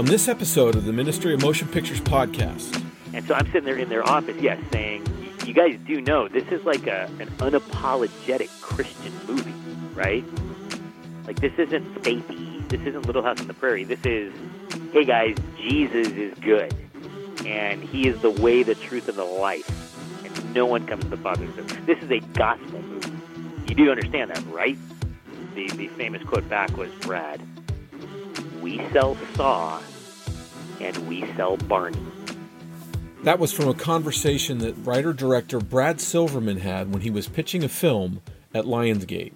on this episode of the Ministry of Motion Pictures podcast. And so I'm sitting there in their office, yes, saying, you guys do know this is like a, an unapologetic Christian movie, right? Like this isn't faithy. This isn't Little House on the Prairie. This is, hey guys, Jesus is good, and He is the way, the truth, and the life, and no one comes to the Father. This is a gospel movie. You do understand that, right? The the famous quote back was Brad. We sell Saw, and we sell Barney. That was from a conversation that writer director Brad Silverman had when he was pitching a film at Lionsgate.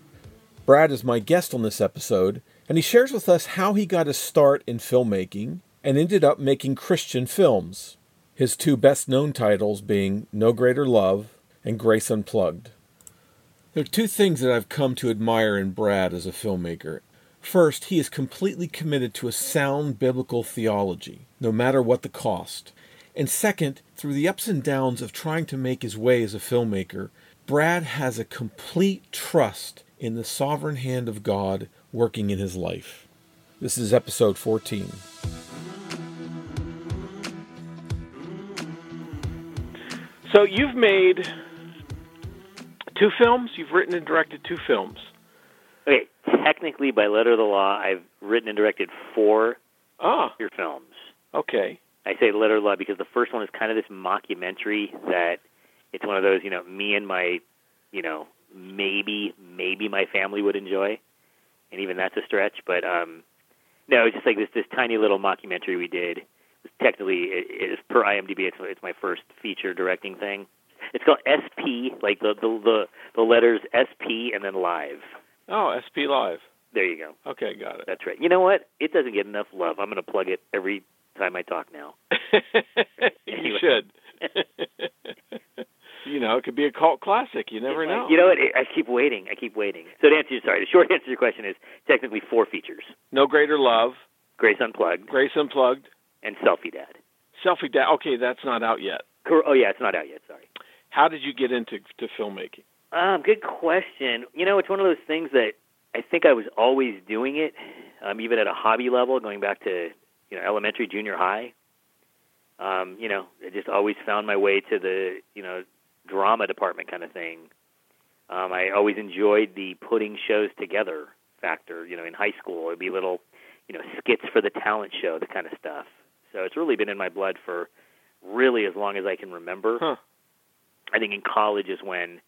Brad is my guest on this episode, and he shares with us how he got his start in filmmaking and ended up making Christian films, his two best known titles being No Greater Love and Grace Unplugged. There are two things that I've come to admire in Brad as a filmmaker. First, he is completely committed to a sound biblical theology, no matter what the cost. And second, through the ups and downs of trying to make his way as a filmmaker, Brad has a complete trust in the sovereign hand of God working in his life. This is episode 14. So you've made two films. You've written and directed two films. Technically, by letter of the law, I've written and directed four Ah, your films. okay. I say letter of the law because the first one is kind of this mockumentary that it's one of those, you know, me and my, you know, maybe maybe my family would enjoy, and even that's a stretch. But um, no, it's just like this this tiny little mockumentary we did. Technically, it, it is per IMDb. It's it's my first feature directing thing. It's called SP, like the the the, the letters SP and then live. Oh, SP Live. There you go. Okay, got it. That's right. You know what? It doesn't get enough love. I'm going to plug it every time I talk now. you should. you know, it could be a cult classic. You never know. You know what? I keep waiting. I keep waiting. So to answer, your- sorry, the short answer to your question is technically four features: No Greater Love, Grace Unplugged Grace Unplugged, and Selfie Dad. Selfie Dad. Okay, that's not out yet. Oh yeah, it's not out yet. Sorry. How did you get into to filmmaking? Um, good question. You know, it's one of those things that I think I was always doing it, um, even at a hobby level, going back to you know elementary, junior high. Um, you know, I just always found my way to the you know drama department kind of thing. Um, I always enjoyed the putting shows together factor. You know, in high school, it'd be little you know skits for the talent show, the kind of stuff. So it's really been in my blood for really as long as I can remember. Huh. I think in college is when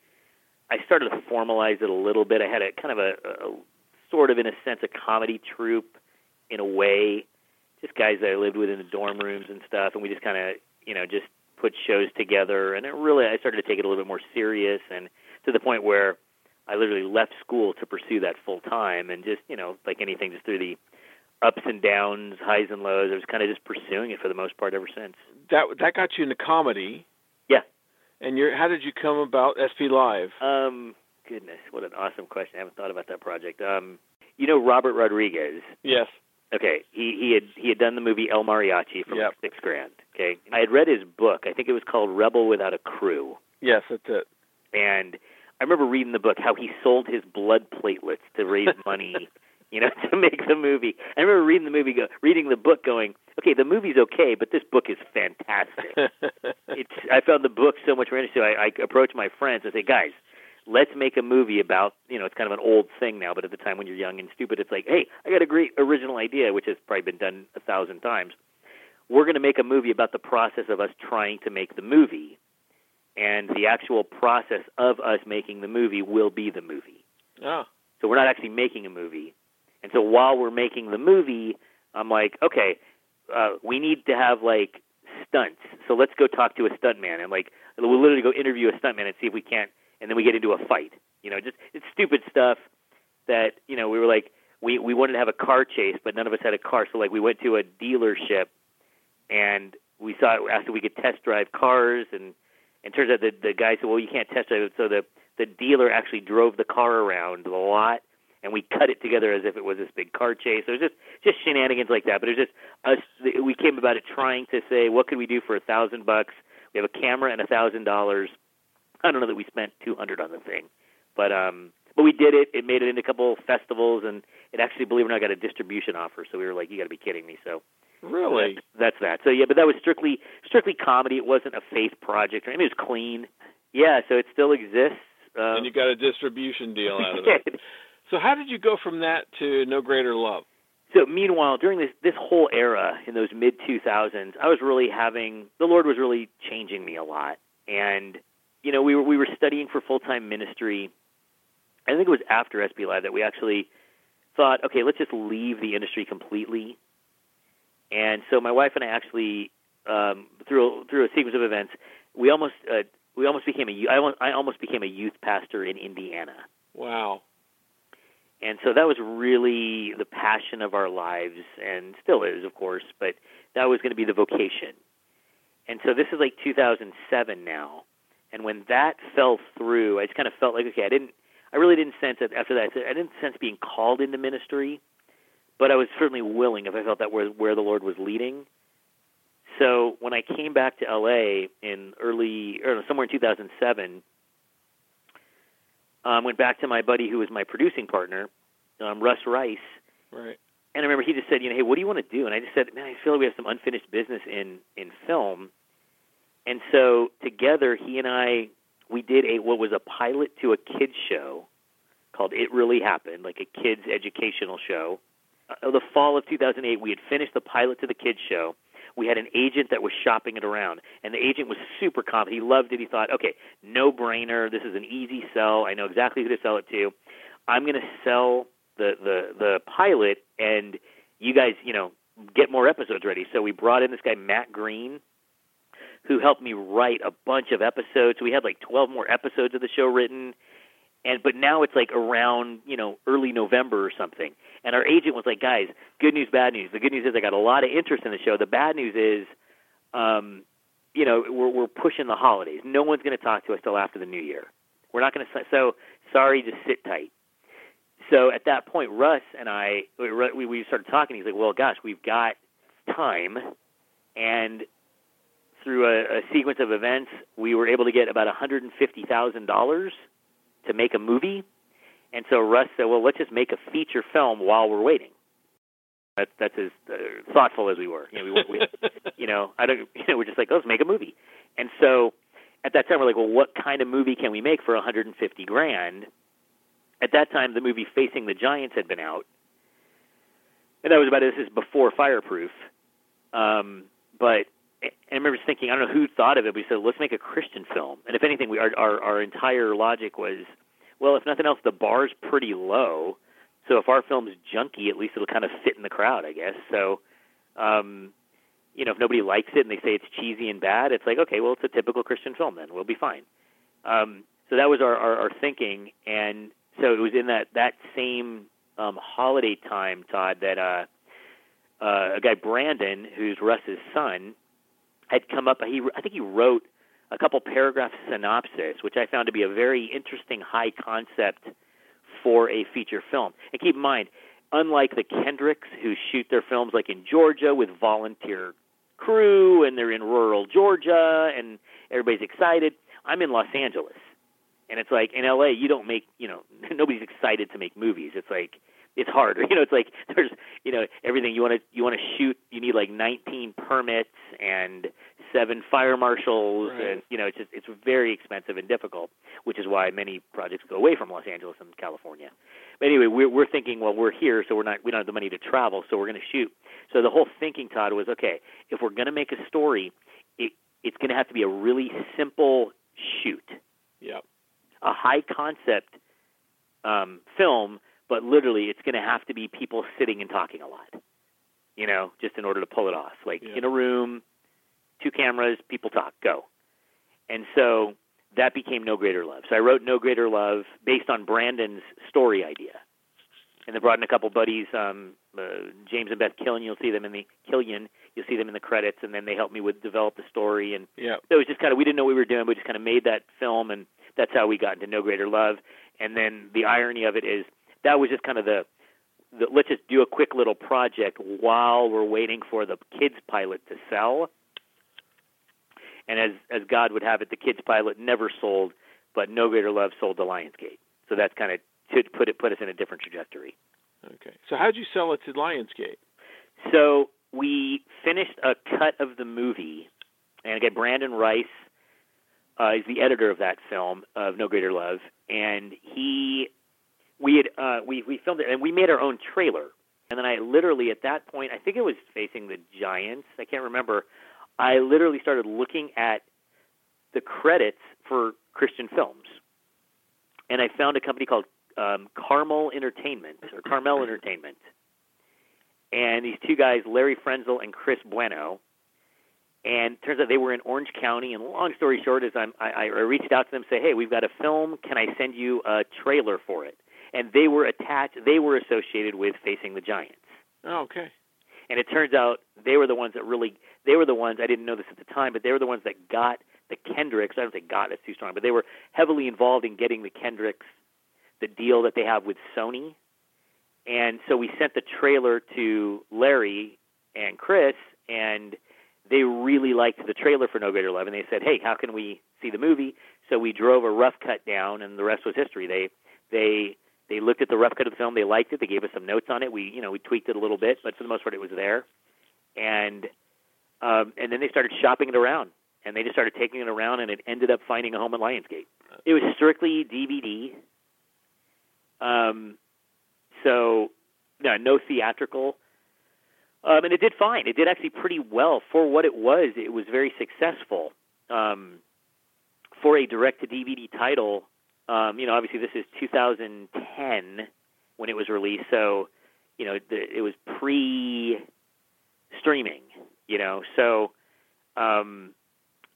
I started to formalize it a little bit. I had a kind of a, a sort of, in a sense, a comedy troupe in a way. Just guys that I lived with in the dorm rooms and stuff, and we just kind of, you know, just put shows together. And it really, I started to take it a little bit more serious, and to the point where I literally left school to pursue that full time, and just, you know, like anything, just through the ups and downs, highs and lows. I was kind of just pursuing it for the most part ever since. That that got you into comedy. And you're how did you come about SP Live? Um, goodness, what an awesome question. I haven't thought about that project. Um, you know Robert Rodriguez. Yes. Okay, he he had he had done the movie El Mariachi for Yep. like six grand. Okay, I had read his book. I think it was called Rebel Without a Crew, Yes, that's it. and I remember reading the book how he sold his blood platelets to raise money, you know, to make the movie. I remember reading the movie, go, reading the book, going, okay, the movie's okay, but this book is fantastic. it's I found the book so much more interesting. I, I approached my friends and say, guys, let's make a movie about you know it's kind of an old thing now, but at the time when you're young and stupid, it's like, hey, I got a great original idea, which has probably been done a thousand times. We're going to make a movie about the process of us trying to make the movie, and the actual process of us making the movie will be the movie. oh. So we're not actually making a movie. And so while we're making the movie, I'm like, okay, uh, we need to have like stunts. So let's go talk to a stuntman and like we'll literally go interview a stuntman and see if we can't. And then we get into a fight. You know, just it's stupid stuff that you know we were like we we wanted to have a car chase, but none of us had a car. So like we went to a dealership and we saw asked if we could test drive cars and and turns out the the guy said, well, you can't test drive it. So the the dealer actually drove the car around the lot and we cut it together as if it was this big car chase. Was just just shenanigans like that. But it was just us. We came about it trying to say, what could we do for a thousand bucks? We have a camera and a thousand dollars. I don't know that we spent two hundred on the thing, but um, but we did it. It made it into a couple festivals, and it actually, believe it or not, got a distribution offer. So we were like, you got to be kidding me. So Really? That's, that's that. So yeah, but that was strictly strictly comedy. It wasn't a faith project. I mean, it was clean. Yeah, so it still exists. Um, and you got a distribution deal out of it. so how did you go from that to No Greater Love? So meanwhile, during this this whole era in those mid 2000s, I was really having the Lord was really changing me a lot, and you know we were we were studying for full time ministry. I think it was after SP Live that we actually thought, okay, let's just leave the industry completely. And so my wife and I actually, um, through through a sequence of events, we almost uh, we almost became a I almost, I almost became a youth pastor in Indiana. Wow. And so that was really the passion of our lives, and still is, of course. But that was going to be the vocation. And so this is like 2007 now. And when that fell through, I just kind of felt like, okay, I didn't, I really didn't sense that after that, I didn't sense being called into ministry, but I was certainly willing if I felt that was where the Lord was leading. So when I came back to LA in early, or somewhere in 2007, um, went back to my buddy who was my producing partner, um, Russ Rice. Right. And I remember he just said, you know, hey, what do you want to do? And I just said, man, I feel like we have some unfinished business in in film. And so together, he and I, we did a what was a pilot to a kids show called It Really Happened, like a kids educational show. Uh, the fall of 2008, we had finished the pilot to the kids show we had an agent that was shopping it around, and the agent was super confident. He loved it. He thought, okay, no brainer. This is an easy sell. I know exactly who to sell it to. I'm going to sell the the the pilot, and you guys, you know, get more episodes ready. So we brought in this guy Matt Green, who helped me write a bunch of episodes. We had like 12 more episodes of the show written and but now it's like around you know early November or something. And our agent was like, guys, good news, bad news. The good news is I got a lot of interest in the show. The bad news is, um, you know, we're we're pushing the holidays. No one's going to talk to us till after the new year. We're not going to. So sorry, just sit tight. So at that point, Russ and I we we started talking. He's like, well, gosh, we've got time, and through a, a sequence of events, we were able to get about one hundred and fifty thousand dollars to make a movie. And so Russ said, "Well, let's just make a feature film while we're waiting." That's that's as uh, thoughtful as we were. You know, we, we you know, I don't, you know, we're just like, let's make a movie. And so at that time, we're like, well, what kind of movie can we make for 150 grand? At that time, the movie Facing the Giants had been out, and that was about this is before Fireproof. Um, but I remember thinking, I don't know who thought of it. But we said, let's make a Christian film. And if anything, we our our, our entire logic was, well, if nothing else, the bar's pretty low. So if our film's junky, at least it'll kind of fit in the crowd, I guess. So, um, you know, if nobody likes it and they say it's cheesy and bad, it's like, okay, well, it's a typical Christian film. Then we'll be fine. Um, so that was our, our our thinking, and so it was in that that same um, holiday time, Todd, that uh, uh, a guy Brandon, who's Russ's son had come up. He, I think he wrote a couple paragraph synopsis, which I found to be a very interesting high concept for a feature film. And keep in mind, unlike the Kendricks who shoot their films like in Georgia with volunteer crew and they're in rural Georgia and everybody's excited, I'm in Los Angeles. And it's like in LA you don't make, you know, nobody's excited to make movies. It's like it's harder. You know, it's like there's you know everything you want to you want to shoot. You need like 19 permits and seven fire marshals, right. and you know it's just it's very expensive and difficult, which is why many projects go away from Los Angeles and California. But anyway, we're we're thinking, well, we're here, so we're not we don't have the money to travel, so we're going to shoot. So the whole thinking, Todd, was okay. If we're going to make a story, it it's going to have to be a really simple shoot. Yep. A high concept um, film but literally it's going to have to be people sitting and talking a lot you know just in order to pull it off. Like yeah. in a room two cameras people talk go. And so that became no greater love. So i wrote no greater love based on brandon's story idea. And they brought in a couple buddies um uh, james and beth killian you'll see them in the killian you'll see them in the credits and then they helped me with develop the story. And yeah. so it was just kind of we didn't know what we were doing but we just kind of made that film and that's how we got into no greater love. And then the irony of it is that was just kind of the, the let's just do a quick little project while we're waiting for the kids pilot to sell. And as as God would have it, the kids pilot never sold, but No Greater Love sold to Lionsgate. So that's kind of to put it put us in a different trajectory. Okay. So how did you sell it to Lionsgate? So we finished a cut of the movie, and again, Brandon Rice uh, is the editor of that film of No Greater Love, and he we had uh, we we filmed it and we made our own trailer, and then I literally at that point I think it was facing the Giants I can't remember. I literally started looking at the credits for Christian films, and I found a company called um, Carmel Entertainment or Carmel Entertainment, and these two guys, Larry Frenzel and Chris Bueno, and turns out they were in Orange County. And long story short, is I'm, I, I reached out to them, say, hey, we've got a film. Can I send you a trailer for it? And they were attached. They were associated with Facing the Giants. Oh, okay. And it turns out they were the ones that really. They were the ones. I didn't know this at the time, but they were the ones that got the Kendricks. I don't say got. It's too strong, but they were heavily involved in getting the Kendricks the deal that they have with Sony. And so we sent the trailer to Larry and Chris, and they really liked the trailer for No Greater Love, and they said, "Hey, how can we see the movie?" So we drove a rough cut down, and the rest was history. They they they looked at the rough cut of the film, they liked it, they gave us some notes on it. We you know we tweaked it a little bit, but for the most part, it was there. And um, and then they started shopping it around, and they just started taking it around, and it ended up finding a home at Lionsgate. It was strictly DVD. Um, so no, no theatrical. Um, and it did fine. It did actually pretty well for what it was. It was very successful um, for a direct to DVD title. Um, you know, obviously this is 2010 when it was released, so you know the, it was pre streaming. You know, so um,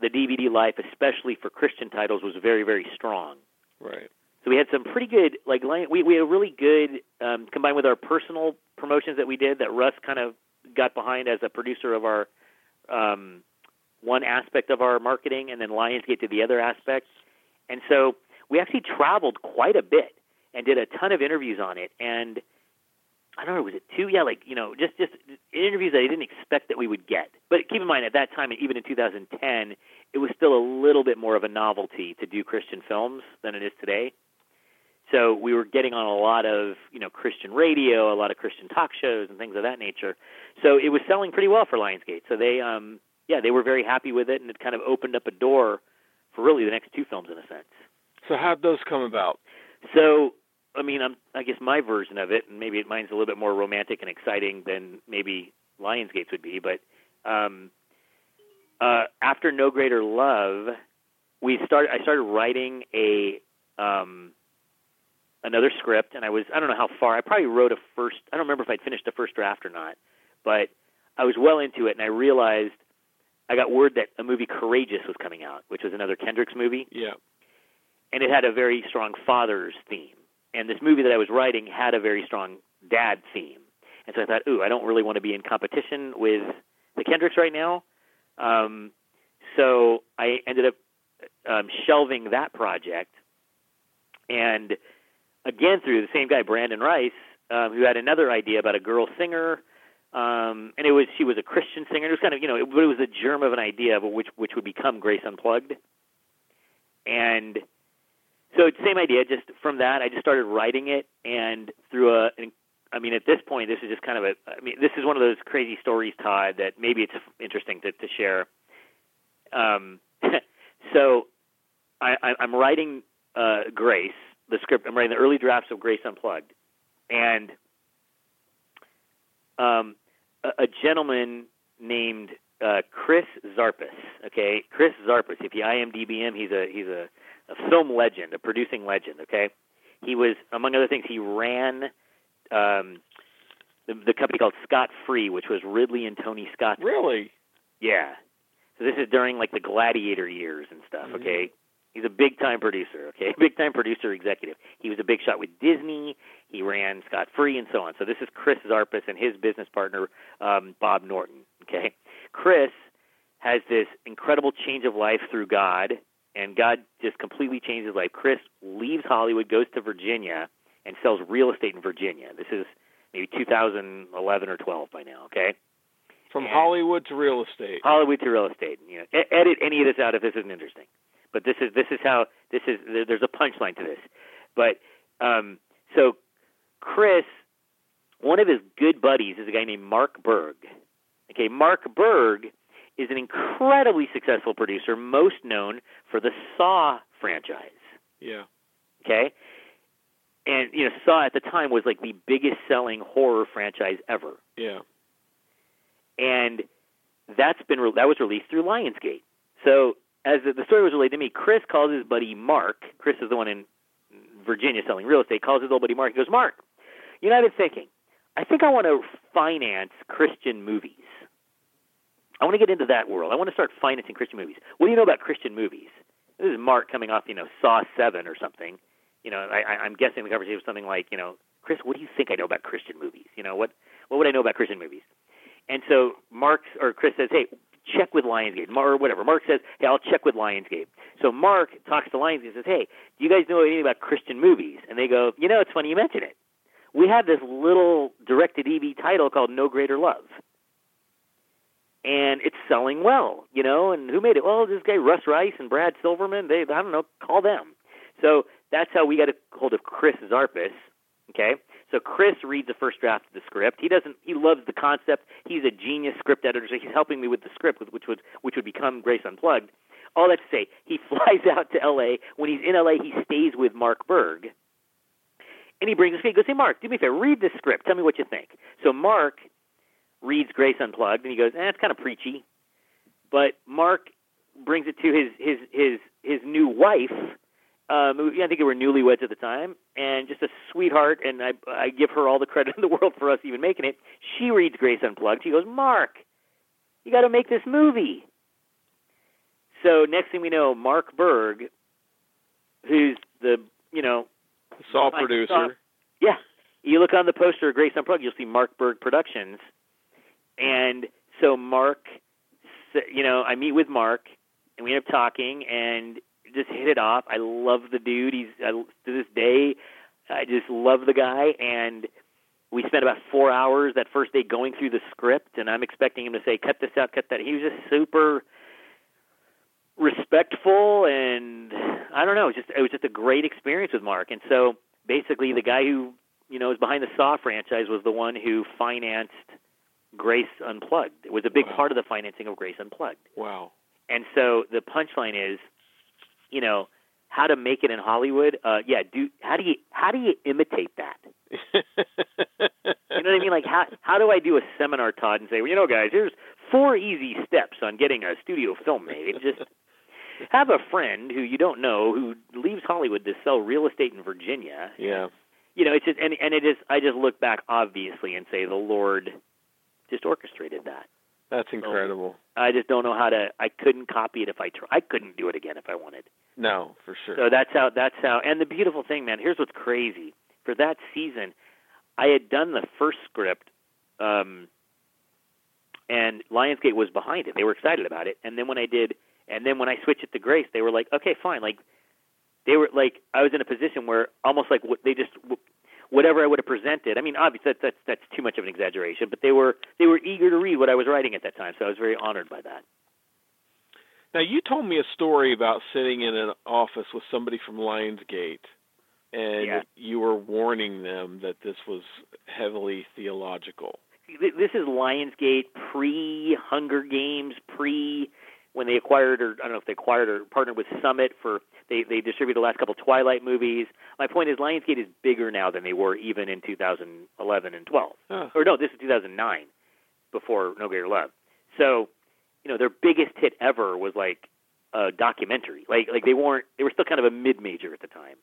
the DVD life, especially for Christian titles, was very very strong. Right. So we had some pretty good, like we we had a really good um, combined with our personal promotions that we did that Russ kind of got behind as a producer of our um, one aspect of our marketing, and then Lionsgate did the other aspect. And so we actually traveled quite a bit and did a ton of interviews on it. And I don't know, was it two? Yeah, like you know, just just interviews that I didn't expect that we would get. But keep in mind, at that time, even in 2010, it was still a little bit more of a novelty to do Christian films than it is today. So we were getting on a lot of, you know, Christian radio, a lot of Christian talk shows and things of that nature. So it was selling pretty well for Lionsgate. So they um yeah, they were very happy with it and it kind of opened up a door for really the next two films in a sense. So how'd those come about? So I mean, I'm I guess my version of it, and maybe mine's a little bit more romantic and exciting than maybe Lionsgate's would be, but um uh after No Greater Love, we started I started writing a um another script, and I was I don't know how far. I probably wrote a first. I don't remember if I'd finished the first draft or not, but I was well into it, and I realized I got word that a movie Courageous was coming out, which was another Kendricks movie. Yeah. And it had a very strong father's theme, and this movie that I was writing had a very strong dad theme. And so I thought, ooh, I don't really want to be in competition with the Kendricks right now. Um, so I ended up um, shelving that project and again through the same guy, Brandon Rice, um, who had another idea about a girl singer. Um, and it was she was a Christian singer. It was kind of you know, it, but it was the germ of an idea of which which would become Grace Unplugged. And so same idea. Just from that, I just started writing it, and through a, I mean, at this point, this is just kind of a. I mean, this is one of those crazy stories, Todd, that maybe it's interesting to, to share. Um, so I, I'm writing uh, Grace, the script. I'm writing the early drafts of Grace Unplugged, and um, a, a gentleman named uh, Chris Zarpas. Okay, Chris Zarpas. If you IMDb him, he's a he's a, a film legend, a producing legend. Okay, he was among other things he ran um, the, the company called Scott Free, which was Ridley and Tony Scott. Really? Yeah. So this is during like the Gladiator years and stuff. Mhm. Okay, he's a big time producer. Okay, big time producer executive. He was a big shot with Disney. He ran Scott Free and so on. So this is Chris Zarpas and his business partner um, Bob Norton. Okay, Chris has this incredible change of life through God, and God just completely changed his life. Chris leaves Hollywood, goes to Virginia, and sells real estate in Virginia. This is maybe 2011 or 12 by now. Okay. From And- Hollywood to real estate. Hollywood to real estate. You know, edit any of this out if this isn't interesting. But this is this is how this is. There's a punchline to this. But um, so Chris, one of his good buddies is a guy named Mark Burg. Okay, Mark Burg is an incredibly successful producer, most known for the Saw franchise. Yeah. Okay, and you know Saw at the time was like the biggest selling horror franchise ever, Yeah. and that's been re- that was released through Lionsgate. So as the, the story was relayed to me, Chris calls his buddy Mark. Chris is the one in Virginia selling real estate. Calls his old buddy Mark. He goes, Mark, you know, I've been thinking. I think I want to finance Christian movies. I want to get into that world. I want to start financing Christian movies. What do you know about Christian movies? This is Mark coming off, you know, Saw Seven or something. You know, I, I'm guessing the conversation was something like, you know, Chris, what do you think I know about Christian movies? You know, what what would I know about Christian movies? And so Mark or Chris says, hey, check with Lionsgate, or whatever. Mark says, hey, I'll check with Lionsgate. So Mark talks to Lionsgate and says, hey, do you guys know anything about Christian movies? And they go, you know, it's funny you mention it. We have this little direct-to-DVD title called No Greater Love and it's selling well, you know. And who made it? Well, this guy Russ Rice and Brad Silverman. They, I don't know, call them. So that's how we got a hold of Chris Zarpas. Okay, so Chris reads the first draft of the script. He doesn't. He loves the concept. He's a genius script editor. So he's helping me with the script, which would which would become Grace Unplugged. All that to say, he flies out to L.A. When he's in L.A., he stays with Mark Burg, and he brings us. He goes, "Hey, Mark, do me a favor. Read this script. Tell me what you think." So Mark reads Grace Unplugged, and he goes, eh, "It's kind of preachy." But Mark brings it to his his his his new wife. Um, I think they were newlyweds at the time, and just a sweetheart. And I I give her all the credit in the world for us even making it. She reads Grace Unplugged. She goes, "Mark, you got to make this movie." So next thing we know, Mark Burg, who's the you know Saw producer. Saw- yeah, you look on the poster of Grace Unplugged, you'll see Mark Burg Productions, and so Mark, you know, I meet with Mark, and we end up talking and just hit it off. I love the dude. He's I, to this day, I just love the guy, and we spent about four hours that first day going through the script, and I'm expecting him to say, "Cut this out, cut that." He was just super respectful, and I don't know. It was just it was just a great experience with Mark, and so basically the guy who you know is behind the Saw franchise was the one who financed Grace Unplugged. It was a big Wow. part of the financing of Grace Unplugged. Wow. And so the punchline is, you know, how to make it in Hollywood. Uh, yeah, do how do you how do you imitate that? You know what I mean? Like how how do I do a seminar, Todd, and say, well, you know, guys, here's four easy steps on getting a studio film made. Just have a friend who you don't know who leaves Hollywood to sell real estate in Virginia. yeah. You know, it's just and and it is. I just look back obviously and say the Lord just orchestrated that. That's incredible. I just don't know how to. I couldn't copy it if I tried. I couldn't do it again if I wanted. No, for sure. So that's how. That's how. And the beautiful thing, man. Here's what's crazy. For that season, I had done the first script, um, and Lionsgate was behind it. They were excited about it. And then when I did, and then when I switched it to Grace, they were like, okay, fine. Like they were like, I was in a position where almost like what they just whatever I would have presented. I mean, obviously that's that's that's too much of an exaggeration, but they were they were eager to read what I was writing at that time. So I was very honored by that. Now you told me a story about sitting in an office with somebody from Lionsgate, and Yeah. you were warning them that this was heavily theological. This is Lionsgate pre Hunger Games, pre when they acquired or I don't know if they acquired or partnered with Summit for they they distribute the last couple Twilight movies. My point is Lionsgate is bigger now than they were even in 2011 and 12. Huh. Or no, this is 2009 before No Greater Love. So, you know, their biggest hit ever was like a documentary. Like like they weren't they were still kind of a mid major at the time.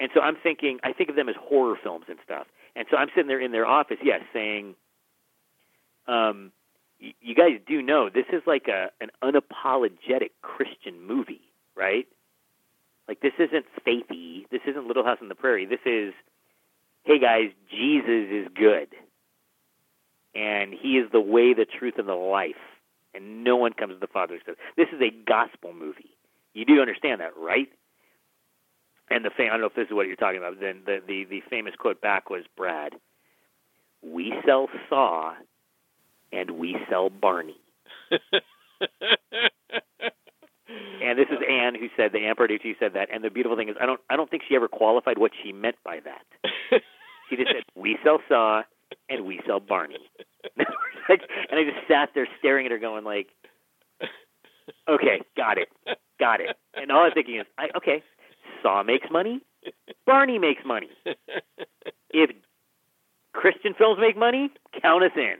And so I'm thinking I think of them as horror films and stuff. And so I'm sitting there in their office, yes, saying um, you guys do know this is like a an unapologetic Christian movie, right? Like this isn't faithy. This isn't Little House on the Prairie. This is, hey guys, Jesus is good, and He is the way, the truth, and the life, and no one comes to the Father except. This is a gospel movie. You do understand that, right? And the fam- I don't know if this is what you're talking about. Then the the, the famous quote back was Brad. We sell Saw and we sell Barney. And this is Anne who said the Anne Parducci who said that. And the beautiful thing is, I don't I don't think she ever qualified what she meant by that. She just said we sell Saw and we sell Barney. and I just sat there staring at her, going like, "Okay, got it, got it." And all I'm thinking is, I, "Okay, Saw makes money, Barney makes money. If Christian films make money, count us in."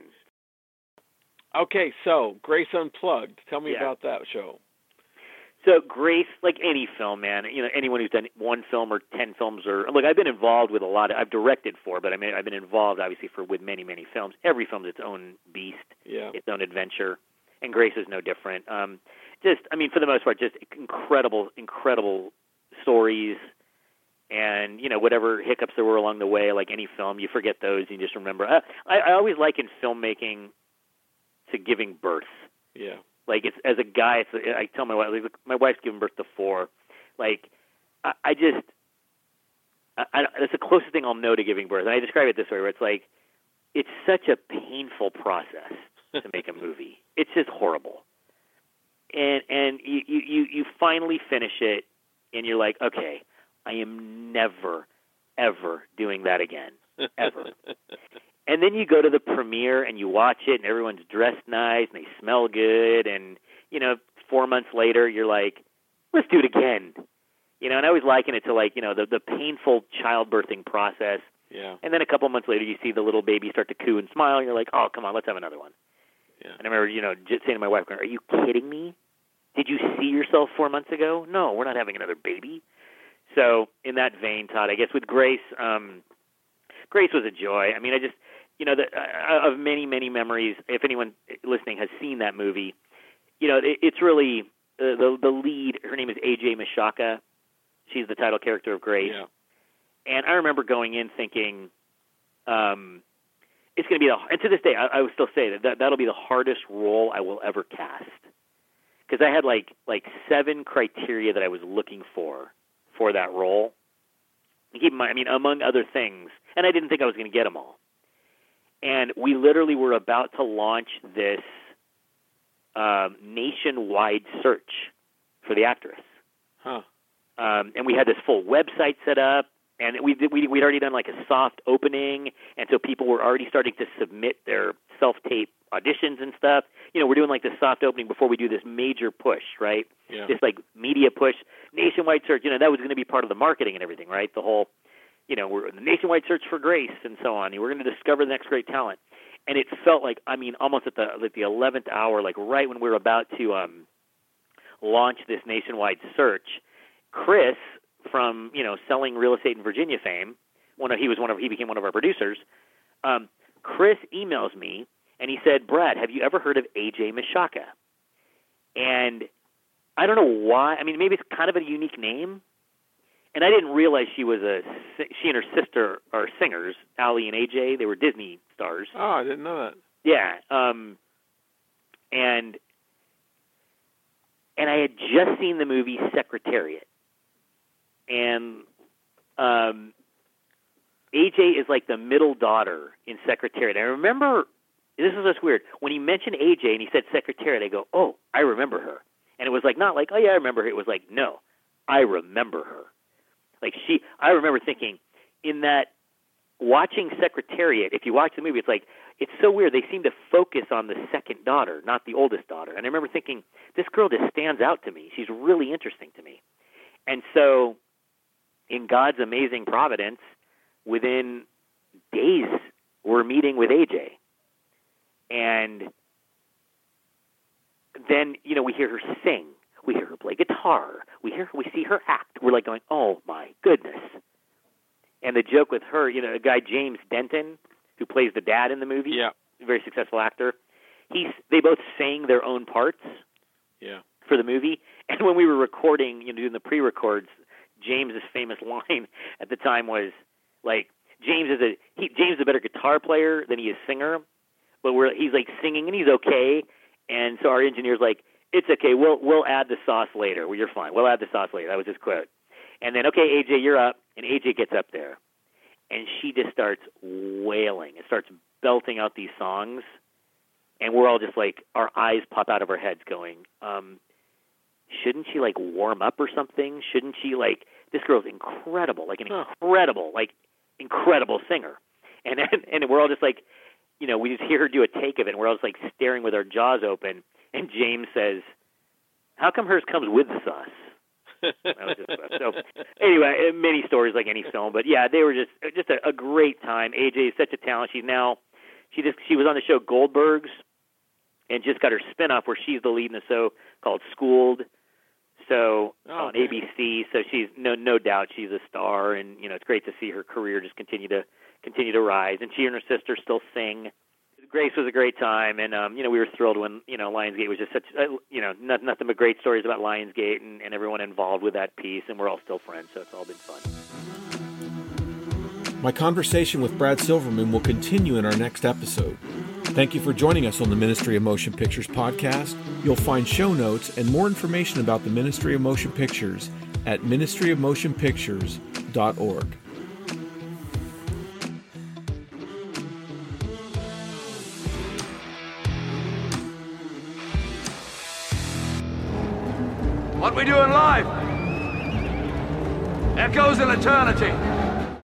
Okay, so Grace Unplugged. Tell me Yeah. about that show. So Grace, like any film, man, you know, anyone who's done one film or ten films, or look, I've been involved with a lot. Of, I've directed for, but I mean, I've been involved obviously for with many, many films. Every film's its own beast, Yeah. its own adventure, and Grace is no different. Um, just, I mean, for the most part, just incredible, incredible stories, and you know, whatever hiccups there were along the way, like any film, you forget those, and you just remember. Uh, I, I always like in filmmaking to giving birth. Yeah. like it's as a guy it's i tell my wife like, look, my wife's giving birth to four. Like i, I just I, I that's the closest thing i'll know to giving birth. And i describe it this way where it's like it's such a painful process to make a movie. It's just horrible. And and you you you you finally finish it and you're like okay i am never ever doing that again. Ever and then you go to the premiere and you watch it and everyone's dressed nice and they smell good and you know four months later you're like let's do it again. You know and i always liken it to like you know the the painful childbirthing process. Yeah. and then a couple months later you see the little baby start to coo and smile and you're like oh come on let's have another one. Yeah. and i remember you know just saying to my wife are you kidding me? Did you see yourself four months ago? No we're not having another baby. So in that vein todd i guess with grace um grace was a joy. I mean i just you know, the, uh, of many, many memories. If anyone listening has seen that movie, you know, it, it's really uh, the the lead. Her name is AJ Michalka. She's the title character of Grace. Yeah. And I remember going in thinking, um, it's going to be the. And to this day, I, I would still say that, that that'll be the hardest role I will ever cast. Because I had like like seven criteria that I was looking for for that role. And keep in mind, I mean, among other things, and I didn't think I was going to get them all and we literally were about to launch this um, nationwide search for the actress. Huh. Um, and we had this full website set up, and we did, we we'd already done like a soft opening, and so people were already starting to submit their self tape auditions and stuff. You know, we're doing like this soft opening before we do this major push, right? Yeah. This like media push, nationwide search. You know, that was going to be part of the marketing and everything, right? The whole you know, we're the nationwide search for grace and so on. We're going to discover the next great talent. And it felt like, I mean, almost at the like the eleventh hour, like right when we were about to um, launch this nationwide search, Chris from you know selling real estate in Virginia fame, one of he was one of he became one of our producers. Um, Chris emails me and he said, Brad, have you ever heard of AJ Michalka?" And I don't know why. I mean, maybe it's kind of a unique name, and I didn't realize she was a she and her sister are singers, Aly and AJ. They were Disney stars. Oh, I didn't know that. Yeah, um, and and I had just seen the movie Secretariat, and um, AJ is like the middle daughter in Secretariat. I remember this is just weird when he mentioned AJ and he said Secretariat. I go, oh, I remember her, and it was like not like oh yeah I remember her. It was like no, I remember her. Like she, I remember thinking in that watching Secretariat. If you watch the movie, it's like it's so weird. They seem to focus on the second daughter, not the oldest daughter. And I remember thinking, this girl just stands out to me. She's really interesting to me. And so, in God's amazing providence, within days, we're meeting with AJ. And then, you know, we hear her sing. We hear her play guitar. We hear we see her act. We're like going, "Oh my goodness." And the joke with her, you know, a guy James Denton, who plays the dad in the movie, Yeah. very successful actor. He's they both sang their own parts Yeah. for the movie. And when we were recording, you know, doing the pre-records, James's famous line at the time was like, James is a he, James is a better guitar player than he is singer, but we're he's like singing and he's okay. And so our engineer's like, it's okay, we'll we'll add the sauce later. Well, you're fine. We'll add the sauce later. That was his quote. And then, okay, AJ, you're up. And AJ gets up there, and she just starts wailing and starts belting out these songs. And we're all just like, our eyes pop out of our heads, going, um, shouldn't she like warm up or something? Shouldn't she like? This girl's incredible, like an incredible, like incredible singer. And and, and we're all just like, you know, we just hear her do a take of it, and we're all just like staring with our jaws open. And James says, "How come hers comes with the sauce?" That was just- so anyway, uh, many stories like any film, but yeah, they were just just a, a great time. AJ is such a talent. She's now she just she was on the show Goldbergs, and just got her spinoff where she's the lead in the show called Schooled. So Oh, on okay. ABC, so she's no no doubt she's a star, and you know it's great to see her career just continue to continue to rise. And she and her sister still sing. Grace was a great time, and um, you know we were thrilled when you know Lionsgate was just such uh, you know not, nothing but great stories about Lionsgate and, and everyone involved with that piece, and we're all still friends, so it's all been fun. My conversation with Brad Silverman will continue in our next episode. Thank you for joining us on the Ministry of Motion Pictures podcast. You'll find show notes and more information about the Ministry of Motion Pictures at ministryofmotionpictures.org. What we do in life echoes in eternity.